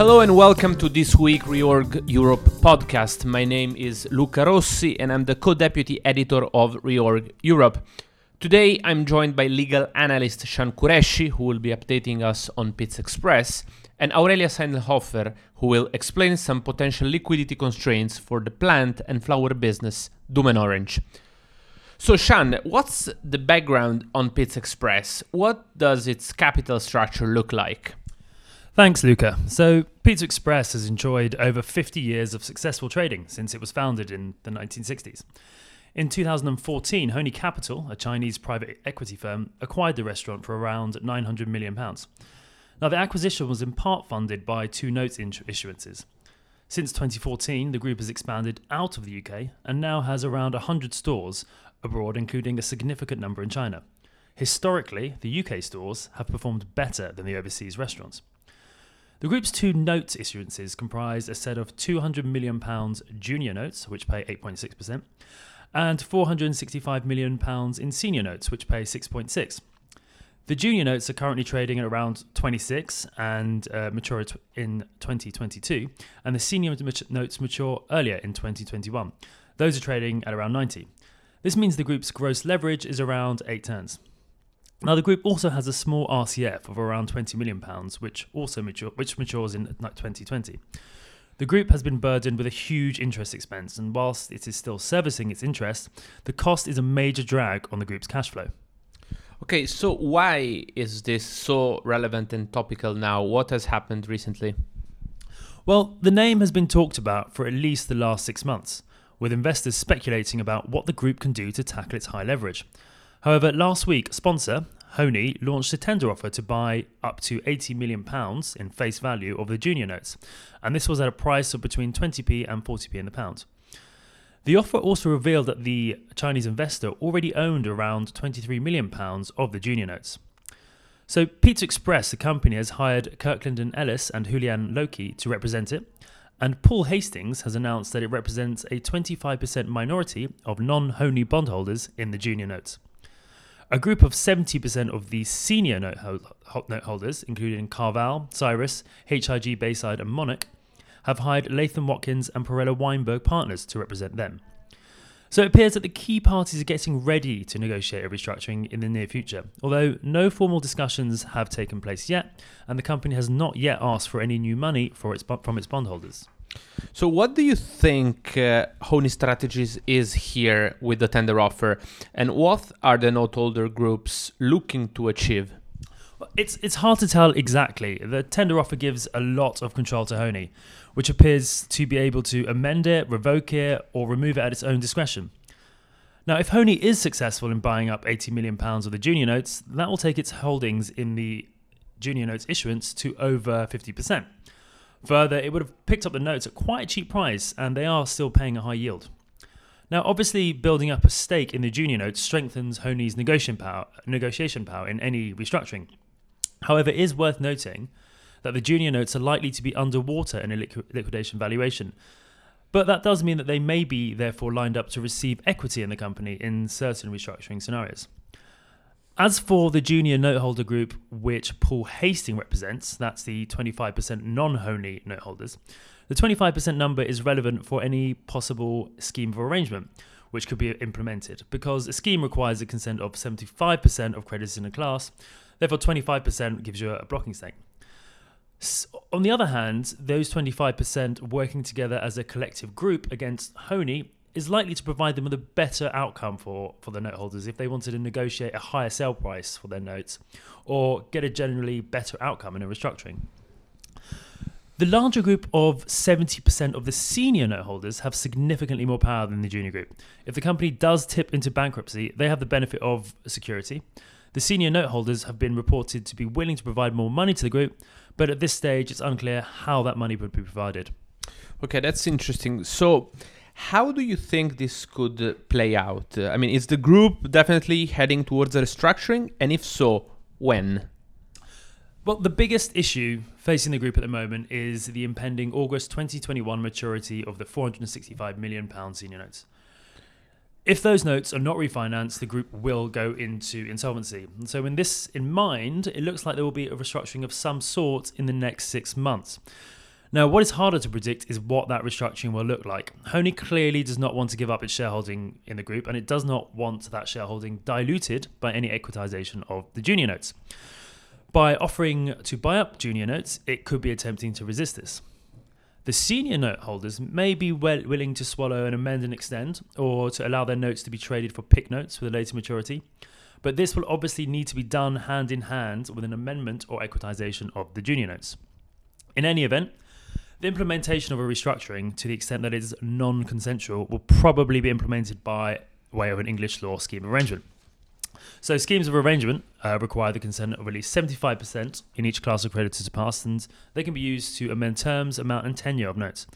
Hello and welcome to this week Reorg Europe podcast. My name is Luca Rossi and I'm the co-deputy editor of Reorg Europe. Today I'm joined by legal analyst Shan Kureshi, who will be updating us on Pizza Express, and Aurelia Seindelhofer, who will explain some potential liquidity constraints for the plant and flower business Dümmen Orange. So, Shan, what's the background on Pizza Express? What does its capital structure look like? Thanks, Luca. So, Pizza Express has enjoyed over 50 years of successful trading since it was founded in the 1960s. In 2014, Hony Capital, a Chinese private equity firm, acquired the restaurant for around £900 million. Now, the acquisition was in part funded by two notes issuances. Since 2014, the group has expanded out of the UK and now has around 100 stores abroad, including a significant number in China. Historically, the UK stores have performed better than the overseas restaurants. The group's two notes issuances comprise a set of £200 million junior notes, which pay 8.6%, and £465 million in senior notes, which pay 6.6%. The junior notes are currently trading at around 26 and uh, mature in 2022, and the senior notes mature earlier in 2021. Those are trading at around 90. This means the group's gross leverage is around 8 turns. Now, the group also has a small RCF of around 20 million pounds, which also mature, which matures in 2020. The group has been burdened with a huge interest expense, and whilst it is still servicing its interest, the cost is a major drag on the group's cash flow. Okay, so why is this so relevant and topical now? What has happened recently? Well, the name has been talked about for at least the last six months, with investors speculating about what the group can do to tackle its high leverage. However, last week, sponsor Hony launched a tender offer to buy up to £80 million in face value of the junior notes, and this was at a price of between 20p and 40p in the pound. The offer also revealed that the Chinese investor already owned around £23 million of the junior notes. So, Pizza Express, the company, has hired Kirkland and Ellis and Houlihan Lokey to represent it, and Paul Hastings has announced that it represents a 25% minority of non Hony bondholders in the junior notes. A group of 70% of the senior note, note holders, including Carval, Cyrus, HIG Bayside, and Monarch, have hired Latham Watkins and Perella Weinberg partners to represent them. So it appears that the key parties are getting ready to negotiate a restructuring in the near future, although no formal discussions have taken place yet, and the company has not yet asked for any new money its, from its bondholders. So, what do you think uh, Hony Strategies is here with the tender offer, and what are the noteholder groups looking to achieve? It's it's hard to tell exactly. The tender offer gives a lot of control to Hony, which appears to be able to amend it, revoke it, or remove it at its own discretion. Now, if Hony is successful in buying up 80 million pounds of the junior notes, that will take its holdings in the junior notes issuance to over 50%. Further, it would have picked up the notes at quite a cheap price, and they are still paying a high yield. Now, obviously, building up a stake in the junior notes strengthens Hony's negotiation power, negotiation power in any restructuring. However, it is worth noting that the junior notes are likely to be underwater in a liquidation valuation. But that does mean that they may be, therefore, lined up to receive equity in the company in certain restructuring scenarios. As for the junior noteholder group, which Paul Hastings represents, that's the 25% non Hony noteholders, the 25% number is relevant for any possible scheme of arrangement which could be implemented because a scheme requires the consent of 75% of creditors in a class, therefore, 25% gives you a blocking stake. On the other hand, those 25% working together as a collective group against Hony is likely to provide them with a better outcome for, for the note holders if they wanted to negotiate a higher sale price for their notes or get a generally better outcome in a restructuring. The larger group of 70% of the senior note holders have significantly more power than the junior group. If the company does tip into bankruptcy, they have the benefit of security. The senior note holders have been reported to be willing to provide more money to the group, but at this stage, it's unclear how that money would be provided. Okay, that's interesting. So, how do you think this could play out? I mean, is the group definitely heading towards a restructuring? And if so, when? Well, the biggest issue facing the group at the moment is the impending August 2021 maturity of the 465 million pound senior notes. If those notes are not refinanced, the group will go into insolvency. And so, in this in mind, it looks like there will be a restructuring of some sort in the next six months. Now, what is harder to predict is what that restructuring will look like. Hony clearly does not want to give up its shareholding in the group, and it does not want that shareholding diluted by any equitization of the junior notes. By offering to buy up junior notes, it could be attempting to resist this. The senior note holders may be well willing to swallow and amend and extend, or to allow their notes to be traded for PIK notes with a later maturity. But this will obviously need to be done hand in hand with an amendment or equitization of the junior notes. In any event, the implementation of a restructuring, to the extent that it is non consensual, will probably be implemented by way of an English law scheme arrangement. So, schemes of arrangement uh, require the consent of at least 75% in each class of creditors to pass, and they can be used to amend terms, amount, and tenure of notes.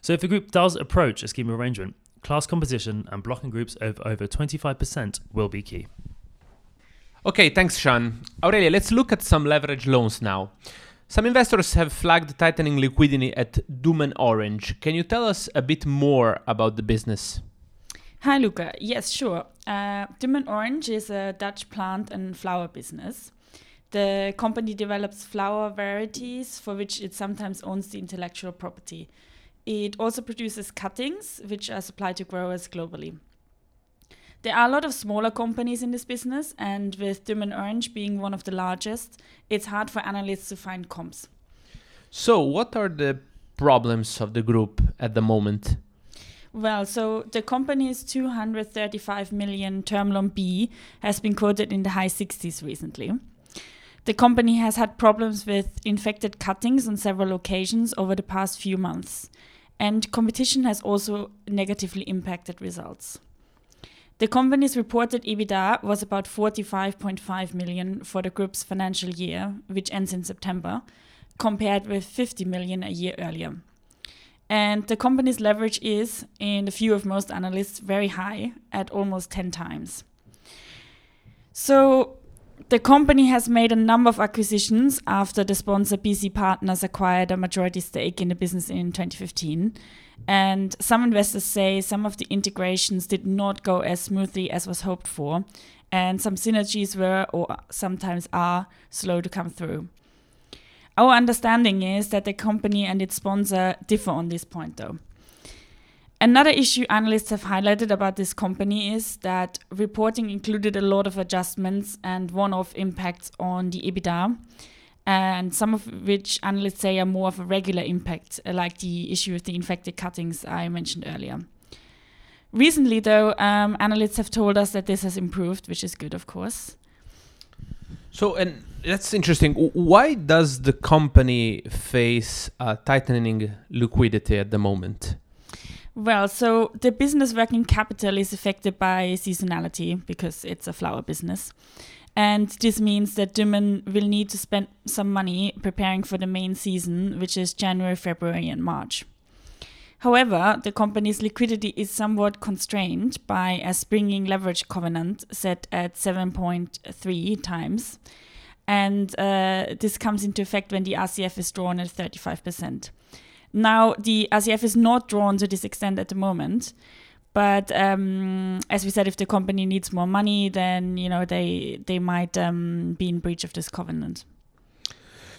So, if a group does approach a scheme of arrangement, class composition and blocking groups of over 25% will be key. Okay, thanks, Sean. Aurelia, let's look at some leverage loans now. Some investors have flagged tightening liquidity at Dümmen Orange. Can you tell us a bit more about the business? Hi, Luca. Yes, sure. Uh, Dümmen Orange is a Dutch plant and flower business. The company develops flower varieties for which it sometimes owns the intellectual property. It also produces cuttings, which are supplied to growers globally. There are a lot of smaller companies in this business, and with Dümmen Orange being one of the largest, it's hard for analysts to find comps. So, what are the problems of the group at the moment? Well, so the company's 235 million term loan B has been quoted in the high 60s recently. The company has had problems with infected cuttings on several occasions over the past few months, and competition has also negatively impacted results. The company's reported EBITDA was about 45.5 million for the group's financial year, which ends in September, compared with 50 million a year earlier. And the company's leverage is, in the view of most analysts, very high at almost 10 times. So the company has made a number of acquisitions after the sponsor BC Partners acquired a majority stake in the business in 2015. And some investors say some of the integrations did not go as smoothly as was hoped for, and some synergies were or sometimes are slow to come through. Our understanding is that the company and its sponsor differ on this point, though. Another issue analysts have highlighted about this company is that reporting included a lot of adjustments and one off impacts on the EBITDA, and some of which analysts say are more of a regular impact, uh, like the issue with the infected cuttings I mentioned earlier. Recently, though, um, analysts have told us that this has improved, which is good, of course. So, and that's interesting. Why does the company face a tightening liquidity at the moment? Well, so the business working capital is affected by seasonality because it's a flower business. And this means that Dümmen will need to spend some money preparing for the main season, which is January, February, and March. However, the company's liquidity is somewhat constrained by a springing leverage covenant set at 7.3 times. And uh, this comes into effect when the RCF is drawn at 35%. Now, the RCF is not drawn to this extent at the moment. But um, as we said, if the company needs more money, then you know they they might um, be in breach of this covenant.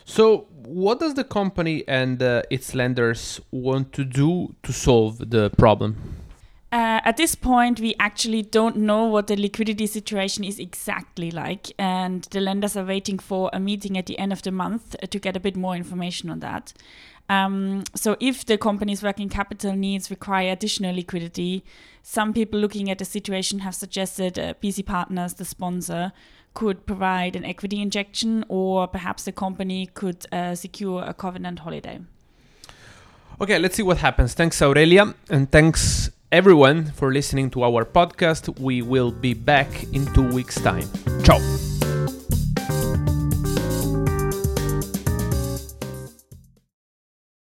So, what does the company and uh, its lenders want to do to solve the problem? Uh, at this point, we actually don't know what the liquidity situation is exactly like, and the lenders are waiting for a meeting at the end of the month to get a bit more information on that. Um, so, if the company's working capital needs require additional liquidity, some people looking at the situation have suggested uh, BC Partners, the sponsor, could provide an equity injection, or perhaps the company could uh, secure a covenant holiday. Okay, let's see what happens. Thanks, Aurelia, and thanks everyone for listening to our podcast. We will be back in two weeks' time. Ciao.